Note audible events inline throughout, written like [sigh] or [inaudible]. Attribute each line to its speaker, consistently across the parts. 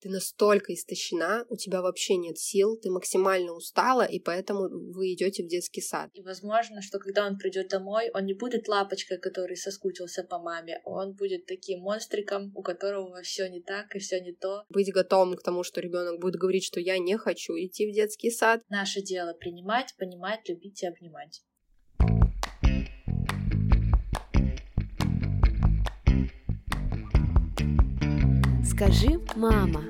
Speaker 1: ты настолько истощена, у тебя вообще нет сил, ты максимально устала, и поэтому вы идете в детский сад.
Speaker 2: И возможно, что когда он придет домой, он не будет лапочкой, который соскучился по маме, он будет таким монстриком, у которого все не так и все не то.
Speaker 1: Быть готовым к тому, что ребенок будет говорить, что я не хочу идти в детский сад.
Speaker 2: Наше дело принимать, понимать, любить и обнимать.
Speaker 3: Скажи, мама.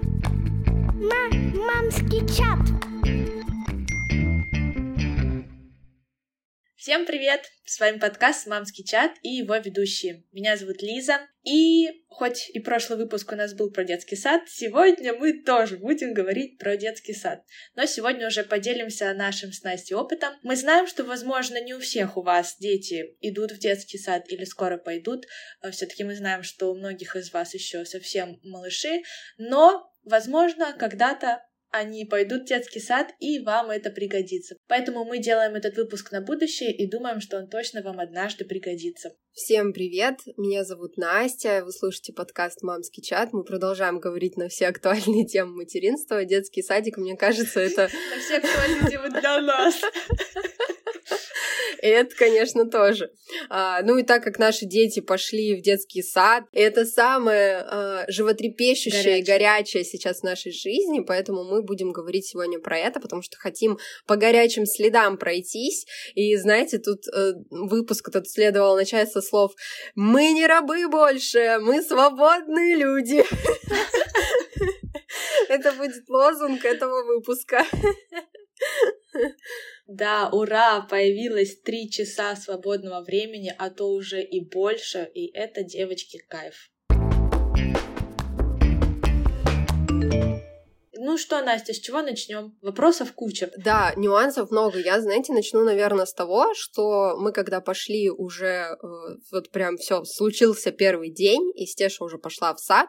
Speaker 4: Ма мамский чат.
Speaker 2: Всем привет! С вами подкаст «Мамский чат» и его ведущие. Меня зовут Лиза, и хоть и прошлый выпуск у нас был про детский сад, сегодня мы тоже будем говорить про детский сад. Но сегодня уже поделимся нашим с Настей опытом. Мы знаем, что, возможно, не у всех у вас дети идут в детский сад или скоро пойдут. Э, все таки мы знаем, что у многих из вас еще совсем малыши, но Возможно, когда-то они пойдут в детский сад, и вам это пригодится. Поэтому мы делаем этот выпуск на будущее и думаем, что он точно вам однажды пригодится.
Speaker 1: Всем привет! Меня зовут Настя, вы слушаете подкаст «Мамский чат». Мы продолжаем говорить на все актуальные темы материнства. Детский садик, мне кажется, это... [laughs]
Speaker 2: На все актуальные темы для нас. [laughs]
Speaker 1: И это, конечно, тоже. А, ну и так как наши дети пошли в детский сад, это самое а, животрепещущее горячее. и горячее сейчас в нашей жизни, поэтому мы будем говорить сегодня про это, потому что хотим по горячим следам пройтись. И знаете, тут э, выпуск этот следовал начать со слов «Мы не рабы больше, мы свободные люди». [laughs] Это будет лозунг этого выпуска. [laughs] [laughs]
Speaker 2: Да, ура, появилось три часа свободного времени, а то уже и больше, и это, девочки, кайф. Ну что, Настя, с чего начнем? Вопросов куча.
Speaker 1: Да, нюансов много. Я, знаете, начну, наверное, с того, что мы когда пошли уже, э, вот прям все, случился первый день, и Стеша уже пошла в сад,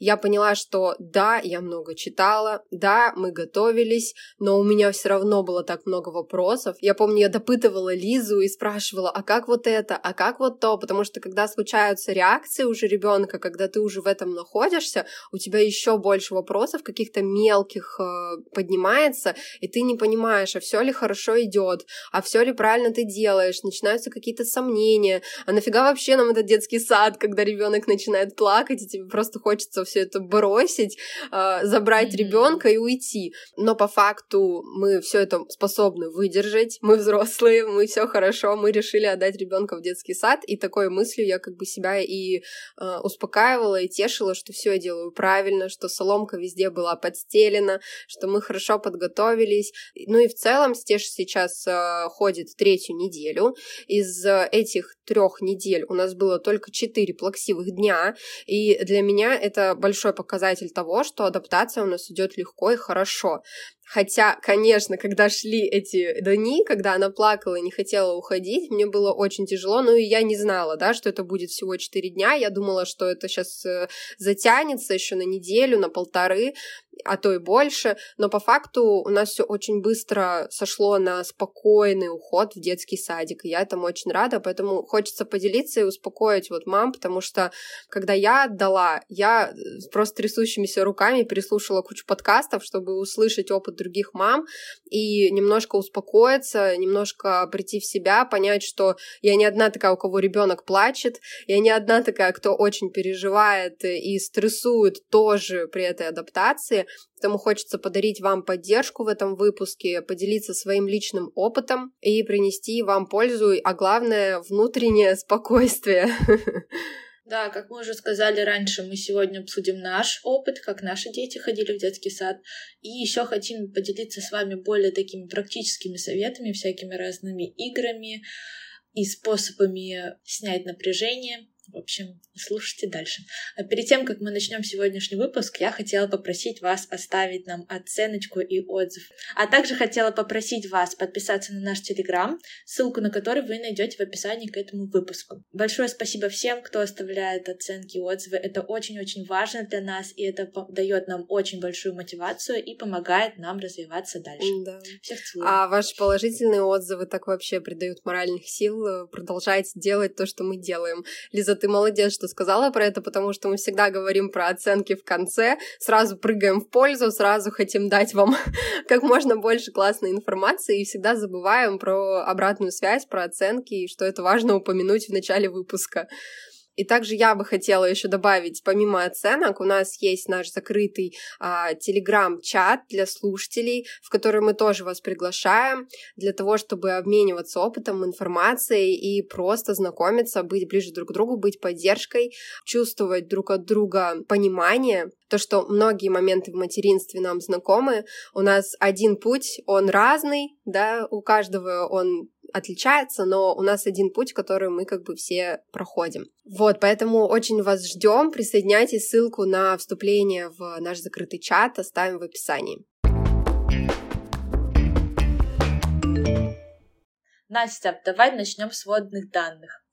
Speaker 1: я поняла, что да, я много читала, да, мы готовились, но у меня все равно было так много вопросов. Я помню, я допытывала Лизу и спрашивала, а как вот это, а как вот то, потому что когда случаются реакции уже ребенка, когда ты уже в этом находишься, у тебя еще больше вопросов каких-то мелких э, поднимается, и ты не понимаешь, а все ли хорошо идет, а все ли правильно ты делаешь, начинаются какие-то сомнения, а нафига вообще нам этот детский сад, когда ребенок начинает плакать, и тебе просто хочется все это бросить, э, забрать mm-hmm. ребенка и уйти. Но по факту мы все это способны выдержать, мы взрослые, мы все хорошо, мы решили отдать ребенка в детский сад, и такой мыслью я как бы себя и э, успокаивала и тешила, что все я делаю правильно, что соломка везде была под постелено, что мы хорошо подготовились. Ну и в целом Стеж сейчас э, ходит третью неделю. Из э, этих трех недель у нас было только четыре плаксивых дня, и для меня это большой показатель того, что адаптация у нас идет легко и хорошо. Хотя, конечно, когда шли эти дни, когда она плакала и не хотела уходить, мне было очень тяжело, ну и я не знала, да, что это будет всего 4 дня, я думала, что это сейчас э, затянется еще на неделю, на полторы, а то и больше, но по факту у нас все очень быстро сошло на спокойный уход в детский садик, и я этому очень рада, поэтому хочется поделиться и успокоить вот мам, потому что когда я отдала, я э, просто трясущимися руками переслушала кучу подкастов, чтобы услышать опыт других мам и немножко успокоиться, немножко прийти в себя, понять, что я не одна такая, у кого ребенок плачет, я не одна такая, кто очень переживает и стрессует тоже при этой адаптации, Поэтому хочется подарить вам поддержку в этом выпуске, поделиться своим личным опытом и принести вам пользу, а главное, внутреннее спокойствие. [laughs]
Speaker 2: Да, как мы уже сказали раньше, мы сегодня обсудим наш опыт, как наши дети ходили в детский сад. И еще хотим поделиться с вами более такими практическими советами, всякими разными играми и способами снять напряжение в общем, слушайте дальше. А перед тем, как мы начнем сегодняшний выпуск, я хотела попросить вас оставить нам оценочку и отзыв. А также хотела попросить вас подписаться на наш Телеграм, ссылку на который вы найдете в описании к этому выпуску. Большое спасибо всем, кто оставляет оценки и отзывы. Это очень-очень важно для нас, и это дает нам очень большую мотивацию и помогает нам развиваться дальше.
Speaker 1: Да.
Speaker 2: Всех целую.
Speaker 1: А ваши положительные отзывы так вообще придают моральных сил. Продолжайте делать то, что мы делаем. Лиза ты молодец, что сказала про это, потому что мы всегда говорим про оценки в конце, сразу прыгаем в пользу, сразу хотим дать вам [laughs] как можно больше классной информации и всегда забываем про обратную связь, про оценки, и что это важно упомянуть в начале выпуска. И также я бы хотела еще добавить, помимо оценок, у нас есть наш закрытый а, телеграм-чат для слушателей, в который мы тоже вас приглашаем для того, чтобы обмениваться опытом, информацией и просто знакомиться, быть ближе друг к другу, быть поддержкой, чувствовать друг от друга понимание, то, что многие моменты в материнстве нам знакомы. У нас один путь, он разный, да, у каждого он отличается, но у нас один путь, который мы как бы все проходим. Вот, поэтому очень вас ждем. Присоединяйтесь, ссылку на вступление в наш закрытый чат оставим в описании.
Speaker 2: Настя, давай начнем с водных данных.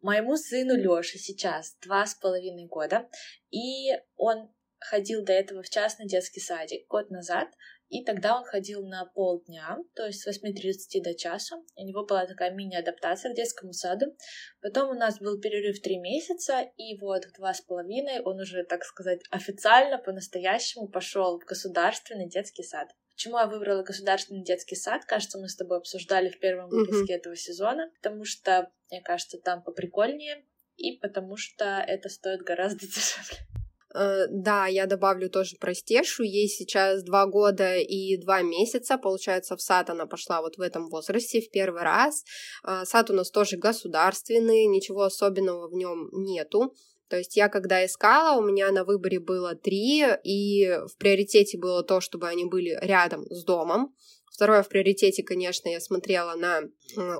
Speaker 2: Моему сыну Лёше сейчас два с половиной года, и он ходил до этого в частный детский садик год назад, и тогда он ходил на полдня, то есть с 8.30 до часа. У него была такая мини-адаптация к детскому саду. Потом у нас был перерыв три месяца, и вот в два с половиной он уже, так сказать, официально, по-настоящему пошел в государственный детский сад. Почему я выбрала государственный детский сад? Кажется, мы с тобой обсуждали в первом выпуске mm-hmm. этого сезона, потому что, мне кажется, там поприкольнее, и потому что это стоит гораздо [laughs] дешевле.
Speaker 1: Э, да, я добавлю тоже про Стешу. Ей сейчас два года и два месяца. Получается, в сад она пошла вот в этом возрасте в первый раз. Э, сад у нас тоже государственный, ничего особенного в нем нету. То есть я когда искала, у меня на выборе было три, и в приоритете было то, чтобы они были рядом с домом. Второе в приоритете, конечно, я смотрела на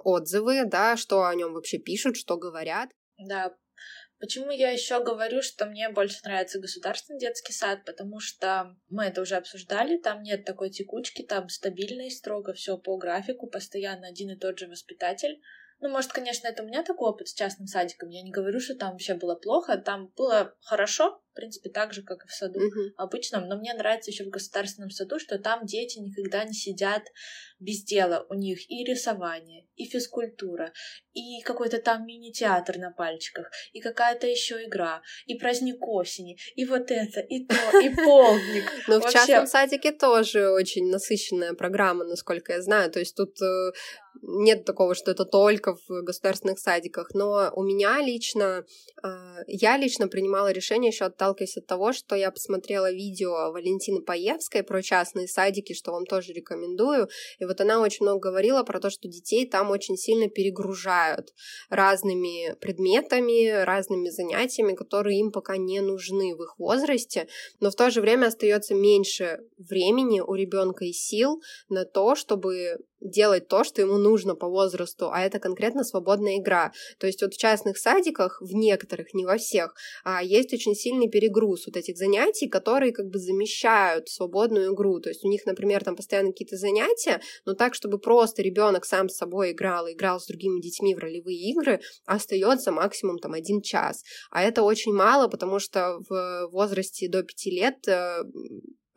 Speaker 1: отзывы, да, что о нем вообще пишут, что говорят.
Speaker 2: Да, Почему я еще говорю, что мне больше нравится государственный детский сад, потому что мы это уже обсуждали, там нет такой текучки, там стабильно и строго все по графику, постоянно один и тот же воспитатель. Ну, может, конечно, это у меня такой опыт с частным садиком. Я не говорю, что там вообще было плохо. Там было хорошо, в принципе, так же, как и в саду uh-huh. обычном. Но мне нравится еще в государственном саду, что там дети никогда не сидят без дела. У них и рисование, и физкультура, и какой-то там мини-театр на пальчиках, и какая-то еще игра, и праздник осени, и вот это, и то, и [laughs] полдник.
Speaker 1: Но в частном садике тоже очень насыщенная программа, насколько я знаю. То есть тут э, нет такого, что это только в государственных садиках, но у меня лично, а, я лично принимала решение еще отталкиваясь от того, что я посмотрела видео Валентины Паевской про частные садики, что вам тоже рекомендую, и вот она очень много говорила про то, что детей там очень сильно перегружают разными предметами, разными занятиями, которые им пока не нужны в их возрасте, но в то же время остается меньше времени у ребенка и сил на то, чтобы делать то, что ему нужно по возрасту, а это конкретно свободная игра. То есть вот в частных садиках, в некоторых, не во всех, а, есть очень сильный перегруз вот этих занятий, которые как бы замещают свободную игру. То есть у них, например, там постоянно какие-то занятия, но так, чтобы просто ребенок сам с собой играл и играл с другими детьми в ролевые игры, остается максимум там один час. А это очень мало, потому что в возрасте до пяти лет э,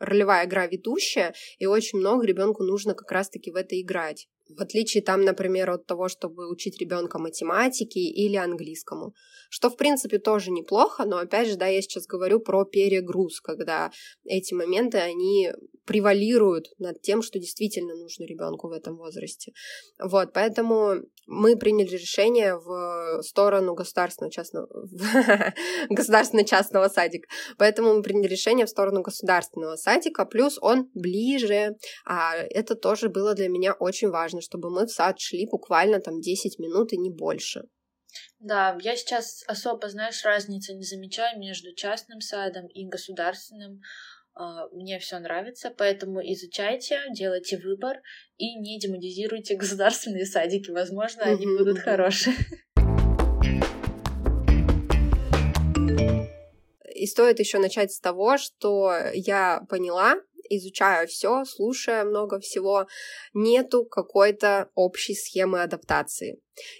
Speaker 1: ролевая игра ведущая, и очень много ребенку нужно как раз-таки в это играть. В отличие там, например, от того, чтобы учить ребенка математике или английскому. Что, в принципе, тоже неплохо, но, опять же, да, я сейчас говорю про перегруз, когда эти моменты, они превалируют над тем, что действительно нужно ребенку в этом возрасте. Вот, поэтому мы приняли решение в сторону государственного частного [laughs] государственно-частного садика. Поэтому мы приняли решение в сторону государственного садика, плюс он ближе. А это тоже было для меня очень важно, чтобы мы в сад шли буквально там 10 минут и не больше.
Speaker 2: Да, я сейчас особо, знаешь, разницы не замечаю между частным садом и государственным. А, мне все нравится, поэтому изучайте, делайте выбор и не демонизируйте [laughs] государственные садики. Возможно, они будут хорошие.
Speaker 1: И стоит еще начать с того, что я поняла, изучая все, слушая много всего, нету какой-то общей схемы адаптации.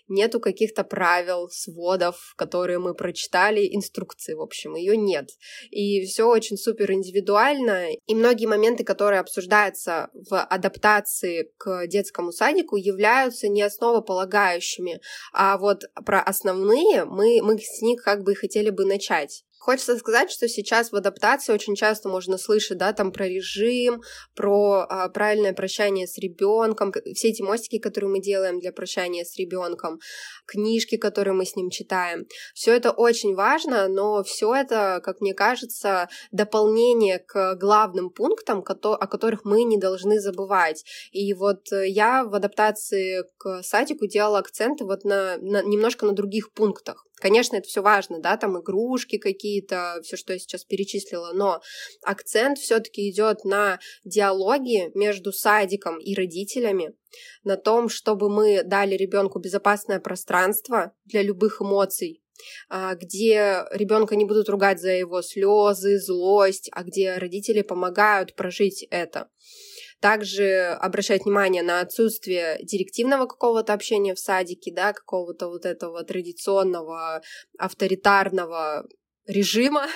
Speaker 1: Нету каких-то правил, сводов, которые мы прочитали, инструкции, в общем, ее нет. И все очень супер индивидуально. И многие моменты, которые обсуждаются в адаптации к детскому садику, являются не основополагающими. А вот про основные мы, мы с них как бы хотели бы начать. Хочется сказать, что сейчас в адаптации очень часто можно слышать, да, там про режим, про а, правильное прощание с ребенком, все эти мостики, которые мы делаем для прощания с ребенком, книжки, которые мы с ним читаем. Все это очень важно, но все это, как мне кажется, дополнение к главным пунктам, о которых мы не должны забывать. И вот я в адаптации к садику делала акценты вот на, на немножко на других пунктах. Конечно, это все важно, да, там игрушки какие-то, все, что я сейчас перечислила, но акцент все-таки идет на диалоги между садиком и родителями, на том, чтобы мы дали ребенку безопасное пространство для любых эмоций, а, где ребенка не будут ругать за его слезы, злость, а где родители помогают прожить это. Также обращать внимание на отсутствие директивного какого-то общения в садике, да, какого-то вот этого традиционного авторитарного режима.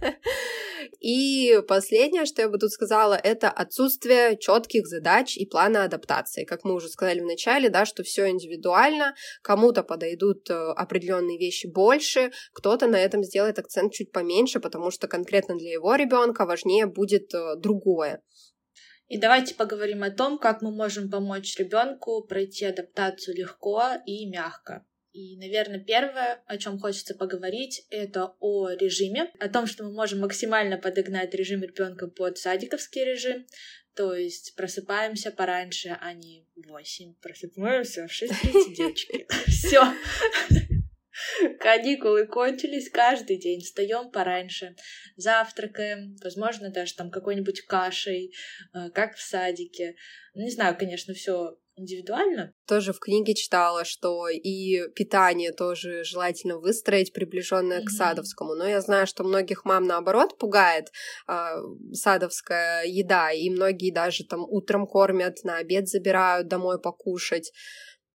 Speaker 1: [laughs] И последнее, что я бы тут сказала, это отсутствие четких задач и плана адаптации. Как мы уже сказали в начале, да, что все индивидуально, кому-то подойдут э, определенные вещи больше, кто-то на этом сделает акцент чуть поменьше, потому что конкретно для его ребенка важнее будет э, другое.
Speaker 2: И давайте поговорим о том, как мы можем помочь ребенку пройти адаптацию легко и мягко. И, наверное, первое, о чем хочется поговорить, это о режиме, о том, что мы можем максимально подогнать режим ребенка под садиковский режим, то есть просыпаемся пораньше, а не в 8, просыпаемся в 6.30, девочки. [laughs] Все. [laughs] Каникулы кончились каждый день. Встаем пораньше, завтракаем, возможно, даже там какой-нибудь кашей, э, как в садике. Не знаю, конечно, все индивидуально.
Speaker 1: Тоже в книге читала, что и питание тоже желательно выстроить, приближенное mm-hmm. к садовскому. Но я знаю, что многих мам наоборот пугает э, садовская еда, и многие даже там утром кормят, на обед забирают домой покушать.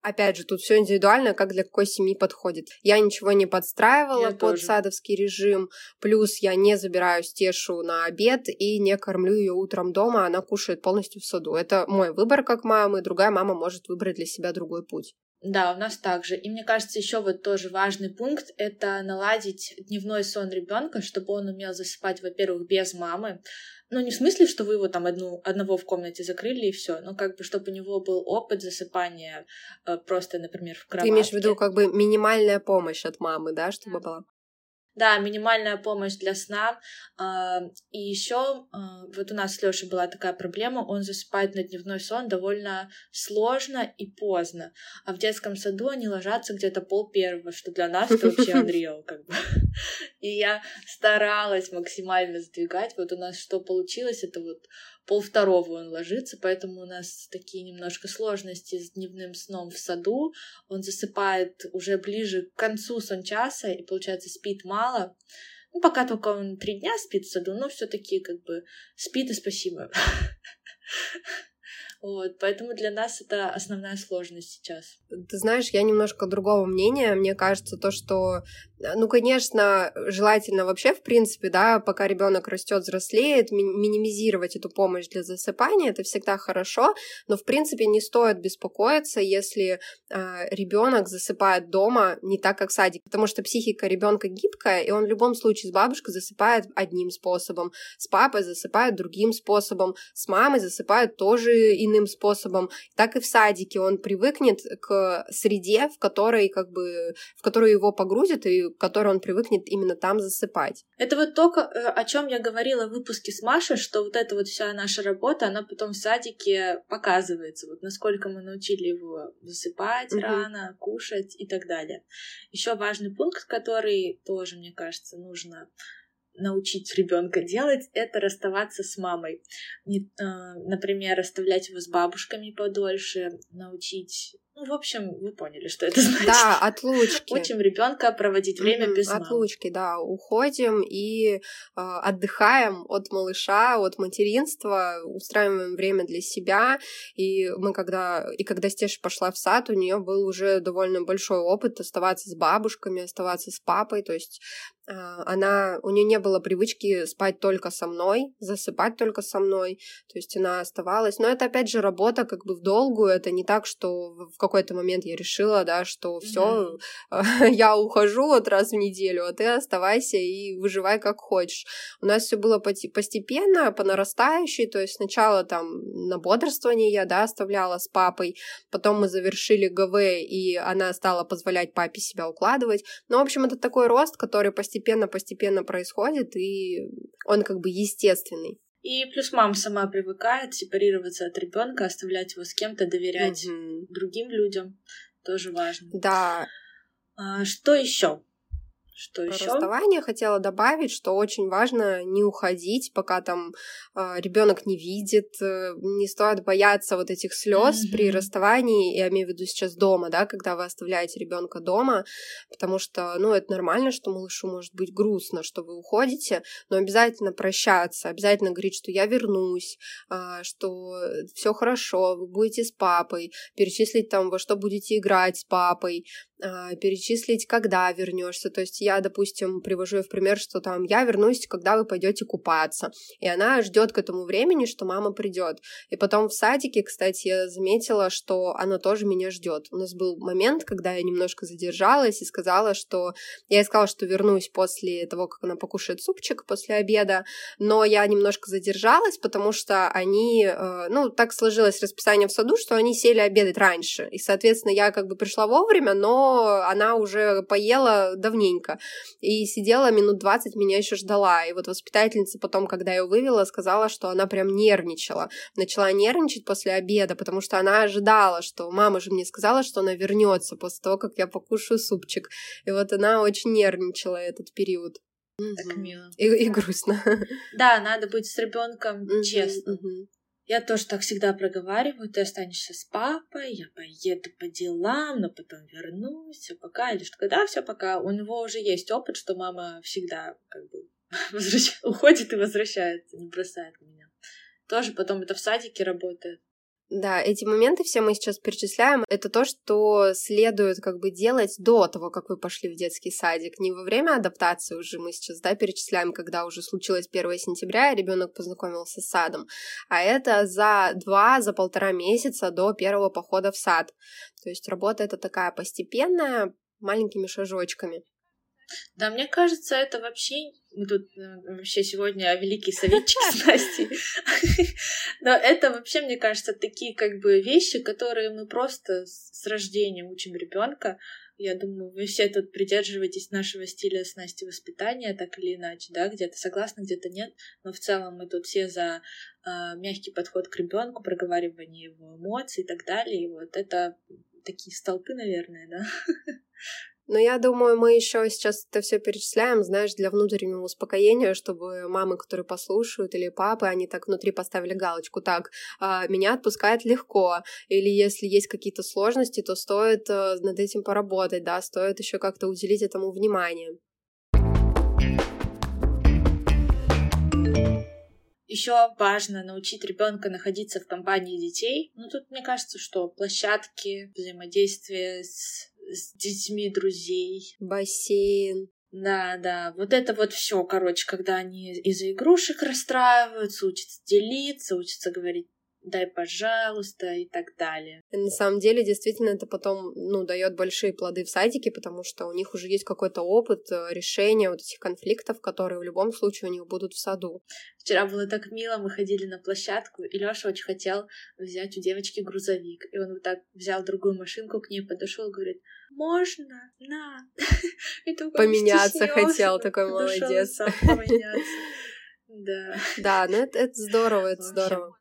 Speaker 1: Опять же, тут все индивидуально, как для какой семьи подходит. Я ничего не подстраивала я под тоже. садовский режим, плюс я не забираю Стешу на обед и не кормлю ее утром дома, она кушает полностью в саду. Это мой выбор как мамы, другая мама может выбрать для себя другой путь.
Speaker 2: Да, у нас также. И мне кажется, еще вот тоже важный пункт — это наладить дневной сон ребенка, чтобы он умел засыпать, во-первых, без мамы, ну, не в смысле, что вы его там одну, одного в комнате закрыли и все, но как бы, чтобы у него был опыт засыпания э, просто, например, в кроватке.
Speaker 1: Ты имеешь в виду как бы минимальная помощь от мамы, да, чтобы была?
Speaker 2: Да, минимальная помощь для сна. А, и еще а, вот у нас с Лешей была такая проблема, он засыпает на дневной сон довольно сложно и поздно. А в детском саду они ложатся где-то пол первого, что для нас это вообще [laughs] unreal, как бы. И я старалась максимально сдвигать. Вот у нас что получилось, это вот пол второго он ложится, поэтому у нас такие немножко сложности с дневным сном в саду. Он засыпает уже ближе к концу сон часа и, получается, спит мало. Ну, пока только он три дня спит в саду, но все-таки как бы спит и спасибо. [laughs] Вот, поэтому для нас это основная сложность сейчас.
Speaker 1: Ты знаешь, я немножко другого мнения. Мне кажется, то, что ну, конечно, желательно вообще, в принципе, да, пока ребенок растет, взрослеет, ми- минимизировать эту помощь для засыпания, это всегда хорошо, но, в принципе, не стоит беспокоиться, если э, ребенок засыпает дома не так, как в садике, потому что психика ребенка гибкая, и он в любом случае с бабушкой засыпает одним способом, с папой засыпает другим способом, с мамой засыпает тоже иным способом, так и в садике он привыкнет к среде, в которой, как бы, в которую его погрузят, и к которой он привыкнет именно там засыпать.
Speaker 2: Это вот то, э, о чем я говорила в выпуске с Машей, что вот эта вот вся наша работа, она потом в садике показывается, вот насколько мы научили его засыпать угу. рано, кушать и так далее. Еще важный пункт, который тоже, мне кажется, нужно научить ребенка делать, это расставаться с мамой. Не, э, например, оставлять его с бабушками подольше, научить Ну, в общем, вы поняли, что это [laughs] значит.
Speaker 1: Да, отлучки.
Speaker 2: Учим ребенка проводить время без мамы.
Speaker 1: Отлучки, да, уходим и э, отдыхаем от малыша, от материнства, устраиваем время для себя. И мы когда и когда Стеша пошла в сад, у нее был уже довольно большой опыт оставаться с бабушками, оставаться с папой, то есть а, она, у нее не было привычки спать только со мной, засыпать только со мной, то есть она оставалась. Но это опять же работа как бы в долгую, это не так, что в какой-то момент я решила, да, что все, mm-hmm. [laughs] я ухожу вот раз в неделю, а ты оставайся и выживай как хочешь. У нас все было постепенно, по нарастающей, то есть сначала там на бодрствование я, да, оставляла с папой, потом мы завершили ГВ, и она стала позволять папе себя укладывать. Ну, в общем, это такой рост, который постепенно постепенно-постепенно происходит, и он как бы естественный.
Speaker 2: И плюс мама сама привыкает сепарироваться от ребенка, оставлять его с кем-то, доверять угу. другим людям. Тоже важно.
Speaker 1: Да.
Speaker 2: А, что еще? Что
Speaker 1: Про
Speaker 2: еще?
Speaker 1: расставание хотела добавить, что очень важно не уходить, пока там э, ребенок не видит, э, не стоит бояться вот этих слез mm-hmm. при расставании, я имею в виду сейчас дома, да, когда вы оставляете ребенка дома, потому что, ну, это нормально, что малышу может быть грустно, что вы уходите, но обязательно прощаться, обязательно говорить, что я вернусь, э, что все хорошо, вы будете с папой, перечислить там, во что будете играть с папой, э, перечислить, когда вернешься, то есть я, допустим, привожу в пример, что там я вернусь, когда вы пойдете купаться. И она ждет к этому времени, что мама придет. И потом в садике, кстати, я заметила, что она тоже меня ждет. У нас был момент, когда я немножко задержалась и сказала, что я ей сказала, что вернусь после того, как она покушает супчик после обеда, но я немножко задержалась, потому что они, э, ну, так сложилось расписание в саду, что они сели обедать раньше. И, соответственно, я как бы пришла вовремя, но она уже поела давненько. И сидела минут 20, меня еще ждала. И вот воспитательница потом, когда ее вывела, сказала, что она прям нервничала. Начала нервничать после обеда, потому что она ожидала, что мама же мне сказала, что она вернется после того, как я покушаю супчик. И вот она очень нервничала этот период.
Speaker 2: Так мило.
Speaker 1: И, и грустно.
Speaker 2: Да, надо быть с ребенком честным. Я тоже так всегда проговариваю, ты останешься с папой, я поеду по делам, но потом вернусь, все пока, или что когда все пока. У него уже есть опыт, что мама всегда как бы [laughs] возвращ... уходит и возвращается, не бросает меня. Тоже потом это в садике работает.
Speaker 1: Да, эти моменты все мы сейчас перечисляем. Это то, что следует как бы делать до того, как вы пошли в детский садик. Не во время адаптации уже мы сейчас, да, перечисляем, когда уже случилось 1 сентября, и ребенок познакомился с садом. А это за два, за полтора месяца до первого похода в сад. То есть работа это такая постепенная, маленькими шажочками.
Speaker 2: Да, мне кажется, это вообще... Мы тут э, вообще сегодня о великий советчик с Настей. [laughs] Но это вообще, мне кажется, такие как бы вещи, которые мы просто с рождения учим ребенка. Я думаю, вы все тут придерживаетесь нашего стиля с Настей воспитания, так или иначе, да, где-то согласны, где-то нет, но в целом мы тут все за э, мягкий подход к ребенку, проговаривание его эмоций и так далее. И вот это такие столпы, наверное, да. [laughs]
Speaker 1: Но я думаю, мы еще сейчас это все перечисляем, знаешь, для внутреннего успокоения, чтобы мамы, которые послушают, или папы, они так внутри поставили галочку, так, а, меня отпускает легко, или если есть какие-то сложности, то стоит э, над этим поработать, да, стоит еще как-то уделить этому внимание.
Speaker 2: Еще важно научить ребенка находиться в компании детей. Ну, тут мне кажется, что площадки, взаимодействие с с детьми друзей.
Speaker 1: Бассейн.
Speaker 2: Да, да, вот это вот все, короче, когда они из-за игрушек расстраиваются, учатся делиться, учатся говорить дай, пожалуйста, и так далее.
Speaker 1: И на самом деле, действительно, это потом, ну, дает большие плоды в садике, потому что у них уже есть какой-то опыт э, решения вот этих конфликтов, которые в любом случае у них будут в саду.
Speaker 2: Вчера было так мило, мы ходили на площадку, и Лёша очень хотел взять у девочки грузовик. И он вот так взял другую машинку, к ней подошел и говорит, можно, на. [laughs]
Speaker 1: Поменяться хотел, такой молодец. [laughs]
Speaker 2: Да.
Speaker 1: Да, ну это, это здорово, это здорово.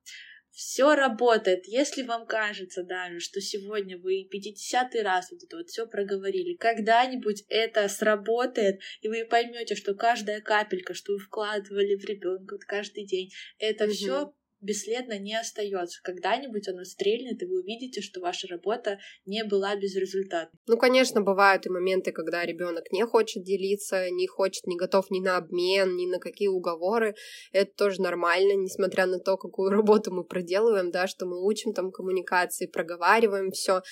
Speaker 2: Все работает. Если вам кажется даже, что сегодня вы 50 раз вот это вот все проговорили, когда-нибудь это сработает, и вы поймете, что каждая капелька, что вы вкладывали в ребенка вот каждый день, это угу. все бесследно не остается. Когда-нибудь оно стрельнет, и вы увидите, что ваша работа не была безрезультатной.
Speaker 1: Ну, конечно, бывают и моменты, когда ребенок не хочет делиться, не хочет, не готов ни на обмен, ни на какие уговоры. Это тоже нормально, несмотря на то, какую работу мы проделываем, да, что мы учим там коммуникации, проговариваем все.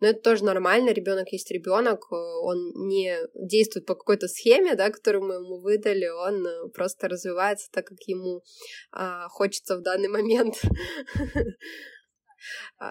Speaker 1: Но это тоже нормально. Ребенок есть ребенок, он не действует по какой-то схеме, да, которую мы ему выдали, он просто развивается так, как ему а, хочется в данный момент.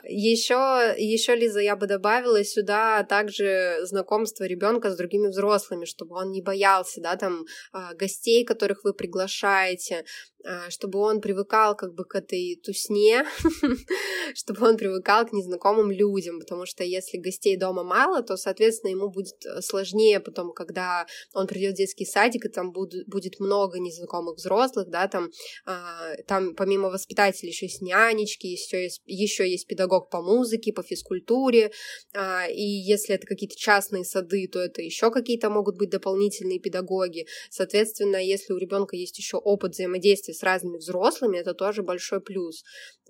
Speaker 1: Еще, еще, Лиза, я бы добавила сюда также знакомство ребенка с другими взрослыми, чтобы он не боялся, да, там а, гостей, которых вы приглашаете, а, чтобы он привыкал как бы к этой тусне, [laughs] чтобы он привыкал к незнакомым людям, потому что если гостей дома мало, то, соответственно, ему будет э, сложнее потом, когда он придет в детский садик, и там будет, будет много незнакомых взрослых, да, там, а, там помимо воспитателей еще есть нянечки, еще есть, еще есть педагог по музыке, по физкультуре, а, и если это какие-то частные сады, то это еще какие-то могут быть дополнительные педагоги. Соответственно, если у ребенка есть еще опыт взаимодействия с разными взрослыми, это тоже большой плюс.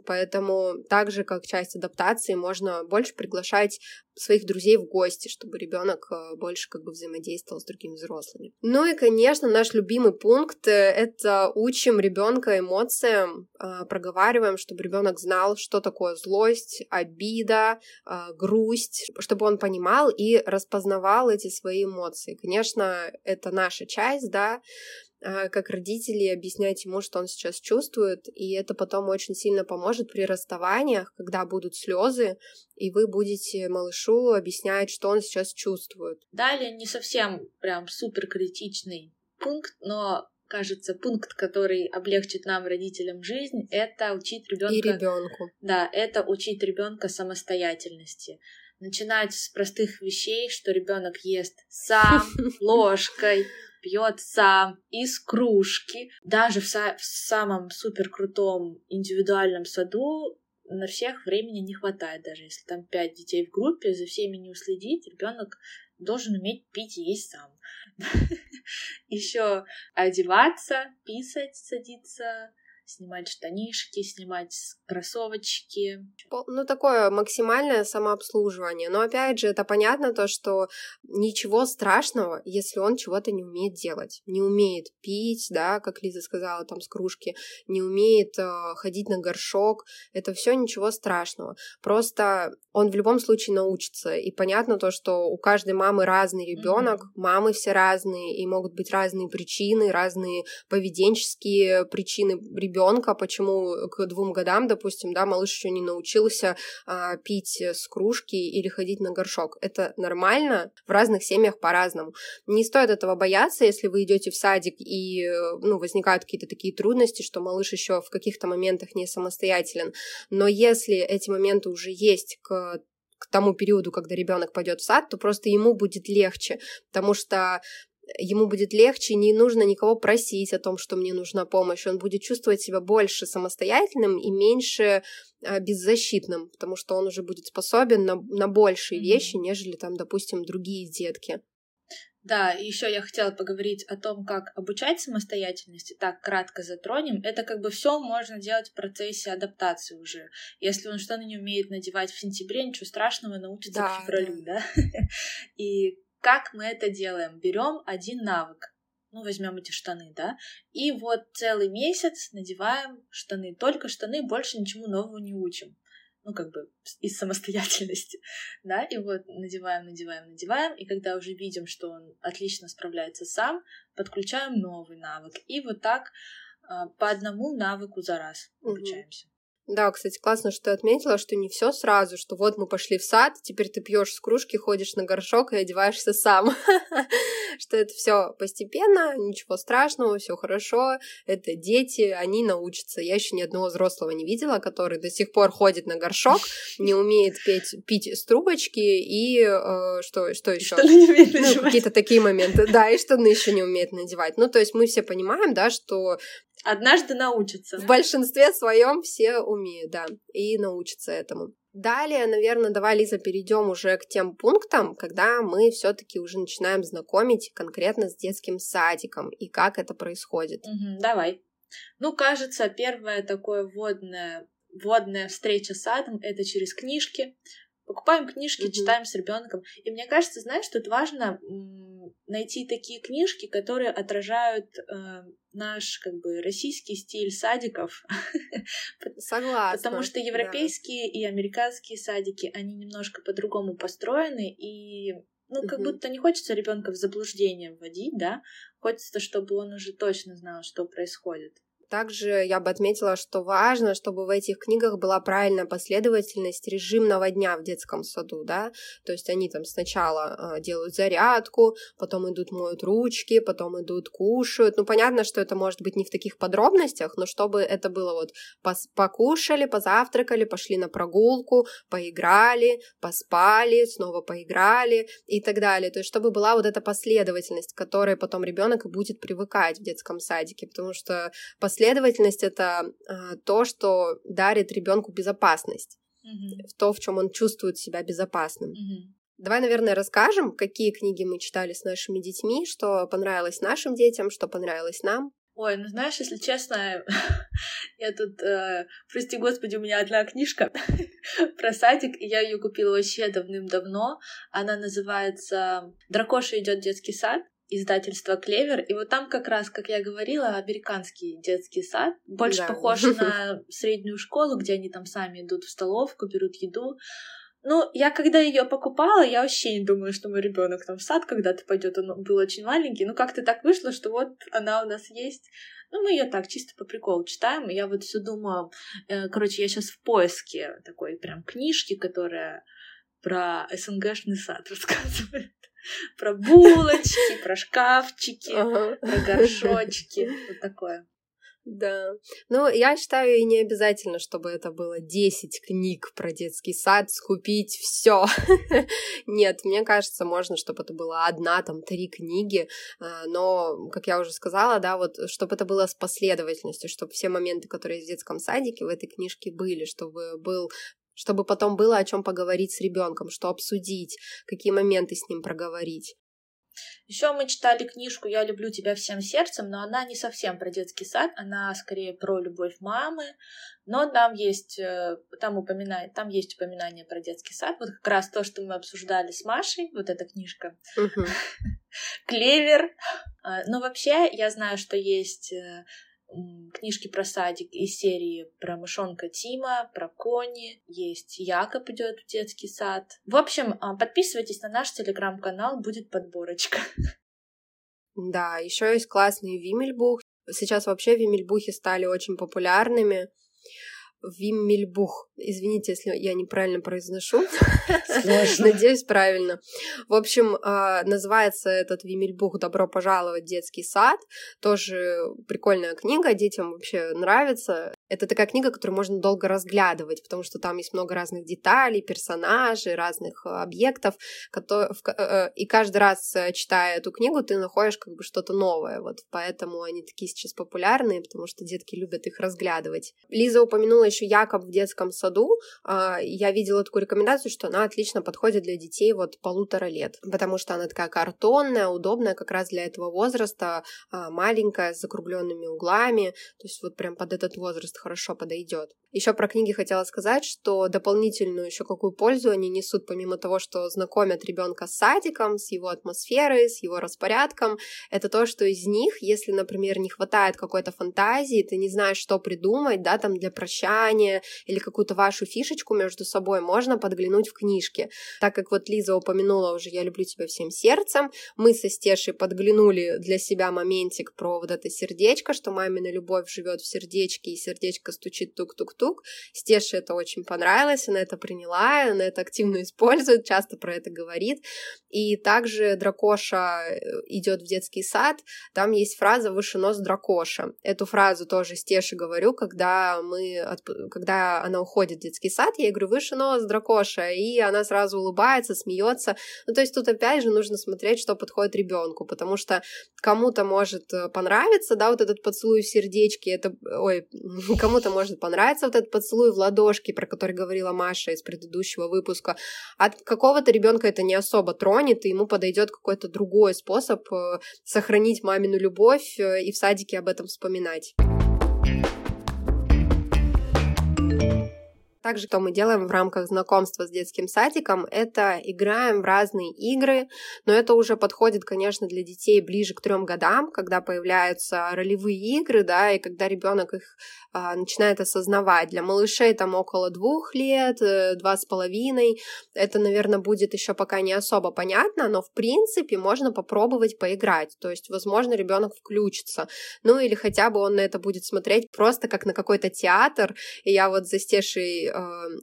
Speaker 1: Поэтому так же, как часть адаптации, можно больше приглашать своих друзей в гости, чтобы ребенок э, больше как бы взаимодействовал с другими взрослыми. Ну и, конечно, наш любимый пункт — это учим ребенка эмоциям, э, проговариваем, чтобы ребенок знал, что такое злость, обида, э, грусть, чтобы он понимал и распознавал эти свои эмоции. Конечно, это наша часть, да, как родители объяснять ему, что он сейчас чувствует, и это потом очень сильно поможет при расставаниях, когда будут слезы, и вы будете малышу объяснять, что он сейчас чувствует.
Speaker 2: Далее не совсем прям супер критичный пункт, но кажется, пункт, который облегчит нам, родителям, жизнь, это учить ребенка.
Speaker 1: И ребенку.
Speaker 2: Да, это учить ребенка самостоятельности. Начинать с простых вещей, что ребенок ест сам, [laughs] ложкой, пьет сам из кружки. Даже в, са- в самом супер крутом индивидуальном саду на всех времени не хватает, даже если там пять детей в группе, за всеми не уследить, ребенок должен уметь пить и есть сам. [laughs] Еще одеваться, писать, садиться, снимать штанишки, снимать кроссовочки.
Speaker 1: Ну, такое максимальное самообслуживание. Но, опять же, это понятно то, что ничего страшного, если он чего-то не умеет делать. Не умеет пить, да, как Лиза сказала, там, с кружки, не умеет э, ходить на горшок. Это все ничего страшного. Просто он в любом случае научится. И понятно то, что у каждой мамы разный ребенок, mm-hmm. мамы все разные, и могут быть разные причины, разные поведенческие причины ребенка ребенка, почему к двум годам, допустим, да, малыш еще не научился а, пить с кружки или ходить на горшок. Это нормально, в разных семьях по-разному. Не стоит этого бояться, если вы идете в садик и ну, возникают какие-то такие трудности, что малыш еще в каких-то моментах не самостоятелен. Но если эти моменты уже есть к к тому периоду, когда ребенок пойдет в сад, то просто ему будет легче, потому что ему будет легче, не нужно никого просить о том, что мне нужна помощь. Он будет чувствовать себя больше самостоятельным и меньше а, беззащитным, потому что он уже будет способен на, на большие mm-hmm. вещи, нежели там, допустим, другие детки.
Speaker 2: Да, еще я хотела поговорить о том, как обучать самостоятельности. Так, кратко затронем. Это как бы все можно делать в процессе адаптации уже. Если он что-то не умеет надевать в сентябре, ничего страшного, научится да, к февралю, да. да? [laughs] И как мы это делаем? Берем один навык, ну, возьмем эти штаны, да, и вот целый месяц надеваем штаны, только штаны, больше ничему нового не учим. Ну, как бы из самостоятельности, [laughs] да, и вот надеваем, надеваем, надеваем, и когда уже видим, что он отлично справляется сам, подключаем новый навык, и вот так э, по одному навыку за раз обучаемся.
Speaker 1: Да, кстати, классно, что ты отметила, что не все сразу, что вот мы пошли в сад, теперь ты пьешь с кружки, ходишь на горшок и одеваешься сам. [laughs] Что это все постепенно, ничего страшного, все хорошо, это дети, они научатся. Я еще ни одного взрослого не видела, который до сих пор ходит на горшок, не умеет петь, пить с трубочки и э, что, что еще? Ну, какие-то такие моменты. Да, и что еще не умеет надевать. Ну, то есть мы все понимаем, да, что
Speaker 2: Однажды научатся.
Speaker 1: В большинстве своем все умеют, да, и научатся этому. Далее, наверное, давай, Лиза, перейдем уже к тем пунктам, когда мы все-таки уже начинаем знакомить конкретно с детским садиком и как это происходит.
Speaker 2: Угу, давай. Ну, кажется, первое такое вводное, вводная встреча с садом — это через книжки. Покупаем книжки, mm-hmm. читаем с ребенком. И мне кажется, знаешь, тут важно найти такие книжки, которые отражают э, наш как бы российский стиль садиков. [laughs]
Speaker 1: Согласна.
Speaker 2: Потому что европейские да. и американские садики, они немножко по-другому построены, и ну, как угу. будто не хочется ребенка в заблуждение вводить, да? Хочется, чтобы он уже точно знал, что происходит.
Speaker 1: Также я бы отметила, что важно, чтобы в этих книгах была правильная последовательность режимного дня в детском саду, да, то есть они там сначала э, делают зарядку, потом идут моют ручки, потом идут кушают, ну понятно, что это может быть не в таких подробностях, но чтобы это было вот покушали, позавтракали, пошли на прогулку, поиграли, поспали, снова поиграли и так далее, то есть чтобы была вот эта последовательность, к которой потом ребенок будет привыкать в детском садике, потому что Последовательность это э, то, что дарит ребенку безопасность,
Speaker 2: mm-hmm.
Speaker 1: то, в чем он чувствует себя безопасным.
Speaker 2: Mm-hmm.
Speaker 1: Давай, наверное, расскажем, какие книги мы читали с нашими детьми, что понравилось нашим детям, что понравилось нам.
Speaker 2: Ой, ну знаешь, если честно, [laughs] я тут, э, прости господи, у меня одна книжка [laughs] про садик, и я ее купила вообще давным-давно. Она называется «Дракоша идет в детский сад» издательство Клевер. И вот там как раз, как я говорила, американский детский сад. Больше да. похож [laughs] на среднюю школу, где они там сами идут в столовку, берут еду. Ну, я когда ее покупала, я вообще не думала, что мой ребенок там в сад когда-то пойдет. Он был очень маленький. Ну, как-то так вышло, что вот она у нас есть. Ну, мы ее так чисто по приколу читаем. И я вот все думаю, э, короче, я сейчас в поиске такой прям книжки, которая про СНГшный сад [laughs] рассказывает про булочки, про шкафчики, про горшочки, вот такое.
Speaker 1: Да. Ну, я считаю, и не обязательно, чтобы это было 10 книг про детский сад, скупить все. [laughs] Нет, мне кажется, можно, чтобы это было одна, там, три книги, а, но, как я уже сказала, да, вот, чтобы это было с последовательностью, чтобы все моменты, которые в детском садике в этой книжке были, чтобы был чтобы потом было о чем поговорить с ребенком, что обсудить, какие моменты с ним проговорить.
Speaker 2: Еще мы читали книжку «Я люблю тебя всем сердцем», но она не совсем про детский сад, она скорее про любовь мамы, но там есть, э, там упоминает, там есть упоминание про детский сад, вот как раз то, что мы обсуждали с Машей, вот эта книжка. [laughs] Клевер. А, но вообще я знаю, что есть э, книжки про садик из серии про мышонка Тима, про кони, есть Якоб идет в детский сад. В общем, а, подписывайтесь на наш телеграм-канал, будет подборочка. [laughs]
Speaker 1: Да, еще есть классный Вимельбух. Сейчас вообще Вимельбухи стали очень популярными. Виммельбух. Извините, если я неправильно произношу. Надеюсь, правильно. В общем, а, называется этот Вимельбух «Добро пожаловать в детский сад». Тоже прикольная книга, детям вообще нравится. Это такая книга, которую можно долго разглядывать, потому что там есть много разных деталей, персонажей, разных э, объектов, э, э, и каждый раз, читая эту книгу, ты находишь как бы что-то новое, вот поэтому они такие сейчас популярные, потому что детки любят их разглядывать. Лиза упомянула еще Якоб в детском саду, а, я видела такую рекомендацию, что она отлично подходит для детей вот полутора лет, потому что она такая картонная, удобная как раз для этого возраста, а, маленькая, с закругленными углами, то есть вот прям под этот возраст хорошо подойдет. Еще про книги хотела сказать, что дополнительную еще какую пользу они несут, помимо того, что знакомят ребенка с садиком, с его атмосферой, с его распорядком, это то, что из них, если, например, не хватает какой-то фантазии, ты не знаешь, что придумать, да, там для прощания или какую-то вашу фишечку между собой, можно подглянуть в книжке. Так как вот Лиза упомянула уже «Я люблю тебя всем сердцем», мы со Стешей подглянули для себя моментик про вот это сердечко, что мамина любовь живет в сердечке, и сердечко стучит тук-тук-тук. Стеше это очень понравилось, она это приняла, она это активно использует, часто про это говорит. И также Дракоша идет в детский сад, там есть фраза «выше нос Дракоша». Эту фразу тоже Стеше говорю, когда мы, когда она уходит в детский сад, я ей говорю «выше нос Дракоша», и она сразу улыбается, смеется. Ну, то есть тут опять же нужно смотреть, что подходит ребенку, потому что кому-то может э, понравиться, да, вот этот поцелуй в сердечке, это, ой, [laughs] кому-то может понравиться вот этот поцелуй в ладошки, про который говорила Маша из предыдущего выпуска. От какого-то ребенка это не особо тронет, и ему подойдет какой-то другой способ э, сохранить мамину любовь э, и в садике об этом вспоминать. Также, что мы делаем в рамках знакомства с детским садиком, это играем в разные игры, но это уже подходит, конечно, для детей ближе к трем годам, когда появляются ролевые игры, да, и когда ребенок их а, начинает осознавать. Для малышей там около двух лет, э, два с половиной. Это, наверное, будет еще пока не особо понятно, но в принципе можно попробовать поиграть. То есть, возможно, ребенок включится. Ну или хотя бы он на это будет смотреть просто как на какой-то театр. И я вот за Стешей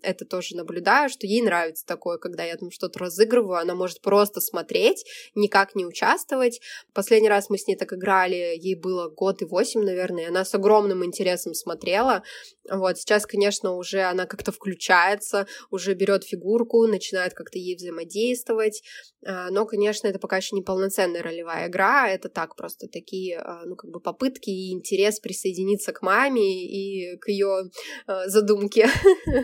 Speaker 1: это тоже наблюдаю, что ей нравится такое, когда я там что-то разыгрываю, она может просто смотреть, никак не участвовать. Последний раз мы с ней так играли, ей было год и восемь, наверное, и она с огромным интересом смотрела. Вот сейчас, конечно, уже она как-то включается, уже берет фигурку, начинает как-то ей взаимодействовать. А, но, конечно, это пока еще не полноценная ролевая игра, это так просто такие, а, ну, как бы попытки и интерес присоединиться к маме и к ее а, задумке. [laughs]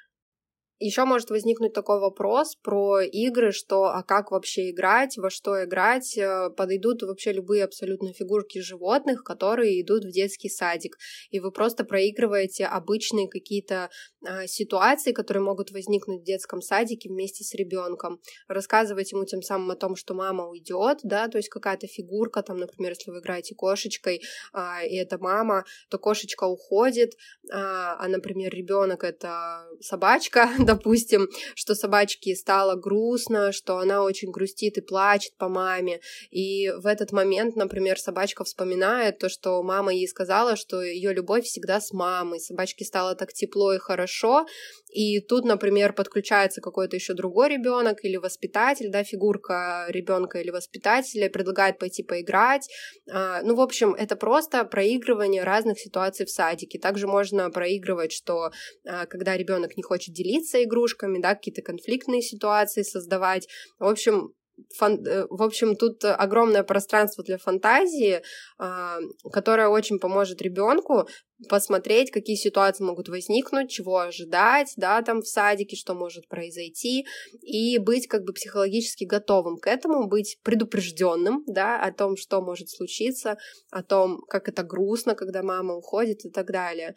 Speaker 1: Еще может возникнуть такой вопрос про игры, что а как вообще играть, во что играть, э, подойдут вообще любые абсолютно фигурки животных, которые идут в детский садик, и вы просто проигрываете обычные какие-то а, ситуации, которые могут возникнуть в детском садике вместе с ребенком, рассказывать ему тем самым о том, что мама уйдет, да, то есть какая-то фигурка, там, например, если вы играете кошечкой, а, и это мама, то кошечка уходит, а, а например, ребенок это собачка, [laughs] допустим, что собачке стало грустно, что она очень грустит и плачет по маме. И в этот момент, например, собачка вспоминает то, что мама ей сказала, что ее любовь всегда с мамой. Собачке стало так тепло и хорошо. И тут, например, подключается какой-то еще другой ребенок или воспитатель, да, фигурка ребенка или воспитателя, предлагает пойти поиграть. А, ну, в общем, это просто проигрывание разных ситуаций в садике. Также можно проигрывать, что а, когда ребенок не хочет делиться игрушками, да, какие-то конфликтные ситуации создавать. В общем, фан... Э, в общем, тут огромное пространство для фантазии, а, которое очень поможет ребенку посмотреть, какие ситуации могут возникнуть, чего ожидать, да, там в садике, что может произойти, и быть как бы психологически готовым к этому, быть предупрежденным, да, о том, что может случиться, о том, как это грустно, когда мама уходит и так далее.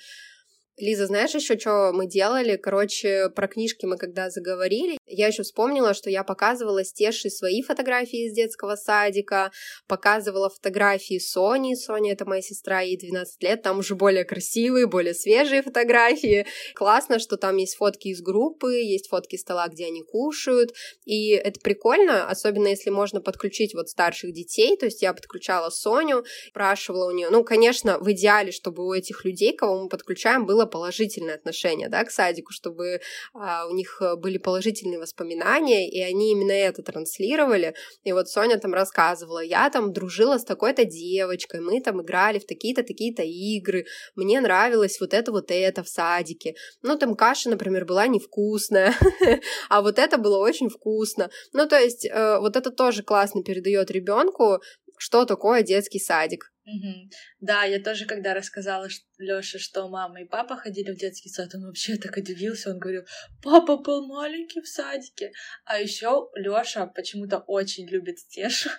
Speaker 1: Лиза, знаешь еще, что мы делали? Короче, про книжки мы когда заговорили, я еще вспомнила, что я показывала Стеше свои фотографии из детского садика, показывала фотографии Сони. Соня — это моя сестра, ей 12 лет, там уже более красивые, более свежие фотографии. Классно, что там есть фотки из группы, есть фотки стола, где они кушают, и это прикольно, особенно если можно подключить вот старших детей, то есть я подключала Соню, спрашивала у нее, ну, конечно, в идеале, чтобы у этих людей, кого мы подключаем, было положительное отношение, да, к садику, чтобы а, у них были положительные воспоминания, и они именно это транслировали. И вот Соня там рассказывала, я там дружила с такой-то девочкой, мы там играли в такие-то, такие-то игры, мне нравилось вот это, вот это в садике. Ну, там каша, например, была невкусная, [laughs] а вот это было очень вкусно. Ну, то есть, э, вот это тоже классно передает ребенку, что такое детский садик.
Speaker 2: Угу. Да, я тоже, когда рассказала Лёше, что мама и папа ходили в детский сад, он вообще так удивился. Он говорил, папа был маленький в садике. А еще Лёша почему-то очень любит Стешу.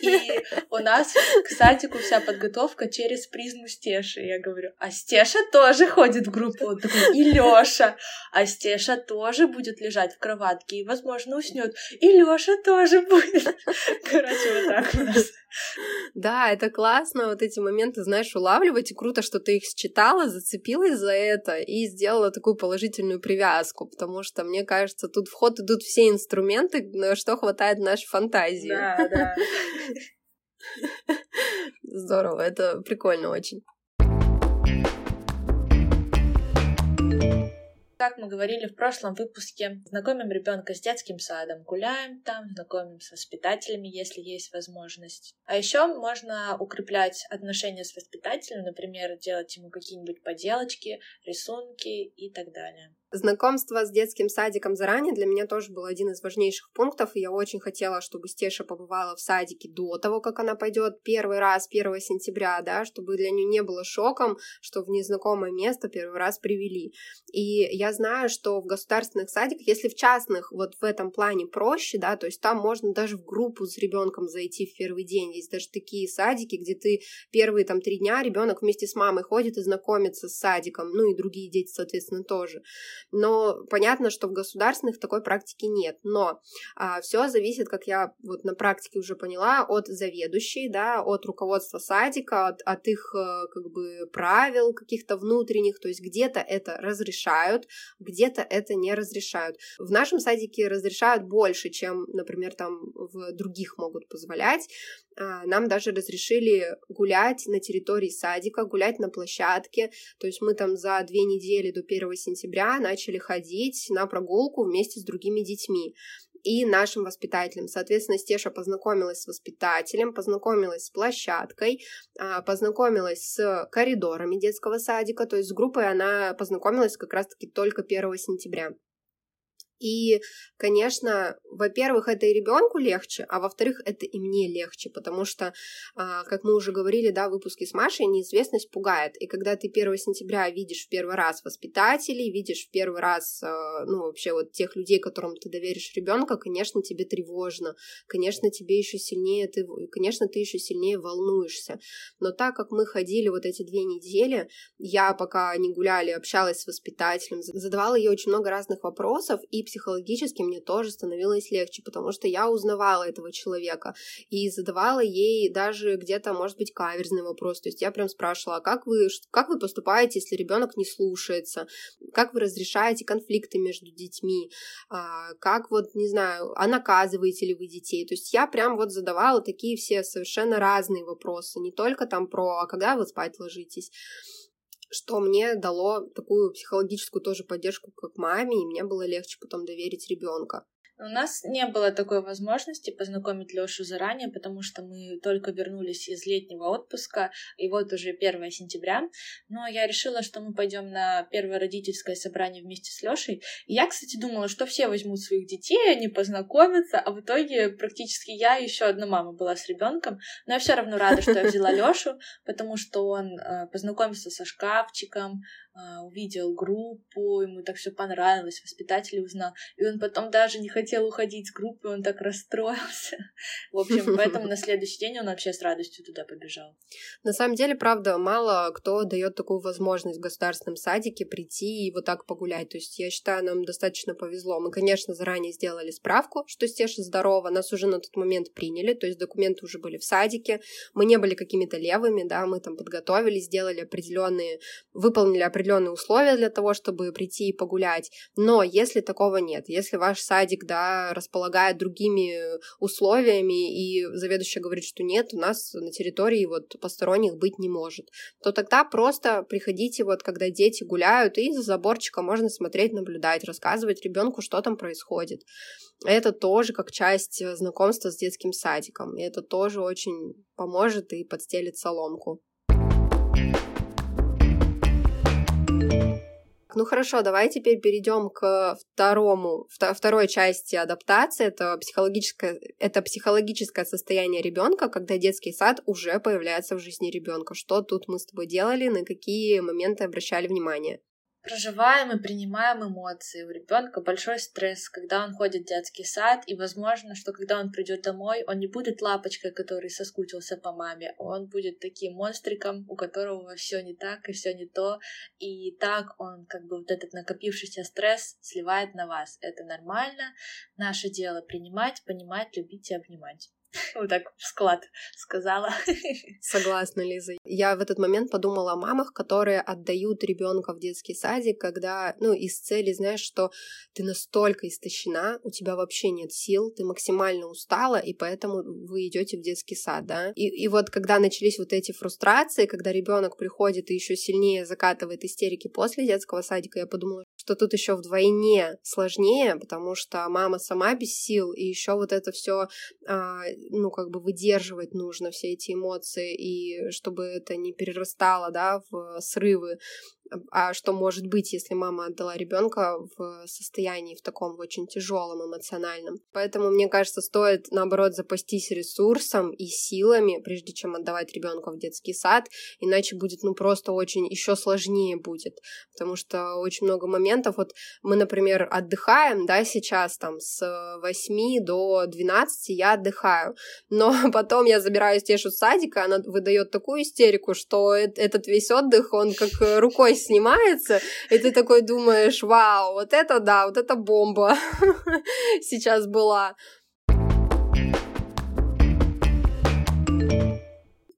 Speaker 2: И у нас к садику вся подготовка через призму Стеши. Я говорю, а Стеша тоже ходит в группу. Он такой, и Лёша. А Стеша тоже будет лежать в кроватке и, возможно, уснет. И Лёша тоже будет. Короче, вот так у нас.
Speaker 1: Да, это классно, вот эти моменты, знаешь, улавливать, и круто, что ты их считала, зацепилась за это и сделала такую положительную привязку, потому что, мне кажется, тут в ход идут все инструменты, на что хватает нашей фантазии.
Speaker 2: Да, да. [laughs]
Speaker 1: Здорово, это прикольно очень.
Speaker 2: Как мы говорили в прошлом выпуске, знакомим ребенка с детским садом, гуляем там, знакомим с воспитателями, если есть возможность. А еще можно укреплять отношения с воспитателем, например, делать ему какие-нибудь поделочки, рисунки и так далее.
Speaker 1: Знакомство с детским садиком заранее для меня тоже был один из важнейших пунктов, и я очень хотела, чтобы Стеша побывала в садике до того, как она пойдет первый раз, 1 сентября, да, чтобы для нее не было шоком, что в незнакомое место первый раз привели. И я знаю, что в государственных садиках, если в частных вот в этом плане проще, да, то есть там можно даже в группу с ребенком зайти в первый день. Есть даже такие садики, где ты первые там три дня ребенок вместе с мамой ходит и знакомится с садиком, ну и другие дети, соответственно, тоже. Но понятно, что в государственных такой практики нет. Но а, все зависит, как я вот на практике уже поняла, от заведующей, да, от руководства садика, от, от их э, как бы правил каких-то внутренних, то есть где-то это разрешают, где-то это не разрешают. В нашем садике разрешают больше, чем, например, там в других могут позволять. А, нам даже разрешили гулять на территории садика, гулять на площадке. То есть мы там за две недели до 1 сентября начали ходить на прогулку вместе с другими детьми и нашим воспитателем. Соответственно, Стеша познакомилась с воспитателем, познакомилась с площадкой, а, познакомилась с коридорами детского садика, то есть с группой она познакомилась как раз-таки только 1 сентября. И, конечно, во-первых, это и ребенку легче, а во-вторых, это и мне легче, потому что, а, как мы уже говорили, да, в выпуске с Машей, неизвестность пугает. И когда ты 1 сентября видишь в первый раз воспитателей, видишь в первый раз, а, ну, вообще вот тех людей, которым ты доверишь ребенка, конечно, тебе тревожно, конечно, тебе еще сильнее, ты, конечно, ты еще сильнее волнуешься. Но так как мы ходили вот эти две недели, я пока не гуляли, общалась с воспитателем, задавала ей очень много разных вопросов, и психологически мне тоже становилось легче, потому что я узнавала этого человека и задавала ей даже где-то, может быть, каверзный вопрос. То есть я прям спрашивала, а как вы, как вы поступаете, если ребенок не слушается? Как вы разрешаете конфликты между детьми? А, как вот, не знаю, а наказываете ли вы детей? То есть я прям вот задавала такие все совершенно разные вопросы, не только там про, а когда вы спать ложитесь? Что мне дало такую психологическую тоже поддержку как маме, и мне было легче потом доверить ребенка.
Speaker 2: У нас не было такой возможности познакомить Лёшу заранее, потому что мы только вернулись из летнего отпуска, и вот уже 1 сентября. Но я решила, что мы пойдем на первое родительское собрание вместе с Лёшей. И я, кстати, думала, что все возьмут своих детей, они познакомятся, а в итоге практически я и еще одна мама была с ребенком. Но я все равно рада, что я взяла [laughs] Лёшу, потому что он э, познакомился со шкафчиком, увидел группу, ему так все понравилось, воспитатель узнал, и он потом даже не хотел уходить с группы, он так расстроился. [laughs] В общем, поэтому на следующий день он вообще с радостью туда побежал.
Speaker 1: На самом деле, правда, мало кто дает такую возможность в государственном садике прийти и вот так погулять. То есть я считаю, нам достаточно повезло. Мы, конечно, заранее сделали справку, что Стеша здорова, нас уже на тот момент приняли, то есть документы уже были в садике, мы не были какими-то левыми, да, мы там подготовились, сделали определенные, выполнили определенные определенные условия для того, чтобы прийти и погулять. Но если такого нет, если ваш садик, да, располагает другими условиями, и заведующая говорит, что нет, у нас на территории вот посторонних быть не может, то тогда просто приходите вот, когда дети гуляют, и за заборчиком можно смотреть, наблюдать, рассказывать ребенку, что там происходит. Это тоже как часть знакомства с детским садиком, и это тоже очень поможет и подстелит соломку. Ну хорошо, давай теперь перейдем к второму, второй части адаптации. Это психологическое, это психологическое состояние ребенка, когда детский сад уже появляется в жизни ребенка. Что тут мы с тобой делали, на какие моменты обращали внимание?
Speaker 2: Проживаем и принимаем эмоции. У ребенка большой стресс, когда он ходит в детский сад, и возможно, что когда он придет домой, он не будет лапочкой, который соскучился по маме, он будет таким монстриком, у которого все не так и все не то, и так он как бы вот этот накопившийся стресс сливает на вас. Это нормально. Наше дело принимать, понимать, любить и обнимать. Вот так в склад сказала. [laughs]
Speaker 1: Согласна, Лиза. Я в этот момент подумала о мамах, которые отдают ребенка в детский садик, когда, ну, из цели, знаешь, что ты настолько истощена, у тебя вообще нет сил, ты максимально устала, и поэтому вы идете в детский сад, да. И, и вот когда начались вот эти фрустрации, когда ребенок приходит и еще сильнее закатывает истерики после детского садика, я подумала, что тут еще вдвойне сложнее, потому что мама сама без сил, и еще вот это все а, ну, как бы выдерживать нужно все эти эмоции, и чтобы это не перерастало, да, в срывы. А что может быть, если мама отдала ребенка в состоянии в таком очень тяжелом эмоциональном. Поэтому, мне кажется, стоит, наоборот, запастись ресурсом и силами, прежде чем отдавать ребенка в детский сад, иначе будет, ну, просто очень еще сложнее будет, потому что очень много моментов, вот мы, например, отдыхаем, да, сейчас там с 8 до 12 я отдыхаю, но [laughs] потом я забираю Стешу с садика, она выдает такую истерику, что этот весь отдых, он как рукой снимается, и ты такой думаешь, вау, вот это да, вот это бомба [laughs] сейчас была.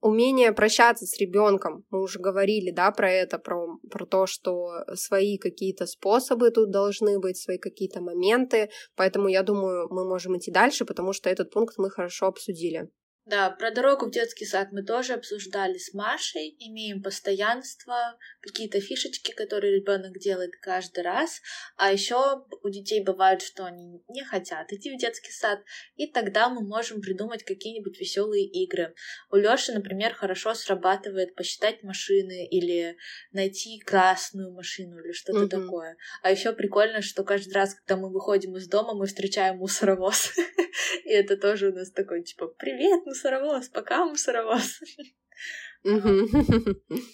Speaker 1: умение прощаться с ребенком. Мы уже говорили, да, про это, про, про то, что свои какие-то способы тут должны быть, свои какие-то моменты. Поэтому я думаю, мы можем идти дальше, потому что этот пункт мы хорошо обсудили.
Speaker 2: Да, про дорогу в детский сад мы тоже обсуждали с Машей. Имеем постоянство, какие-то фишечки, которые ребенок делает каждый раз. А еще у детей бывает, что они не хотят идти в детский сад, и тогда мы можем придумать какие-нибудь веселые игры. У Лёши, например, хорошо срабатывает посчитать машины или найти красную машину или что-то mm-hmm. такое. А еще прикольно, что каждый раз, когда мы выходим из дома, мы встречаем мусоровоз. [laughs] И это тоже у нас такой, типа, привет, мусоровоз, пока мусоровоз.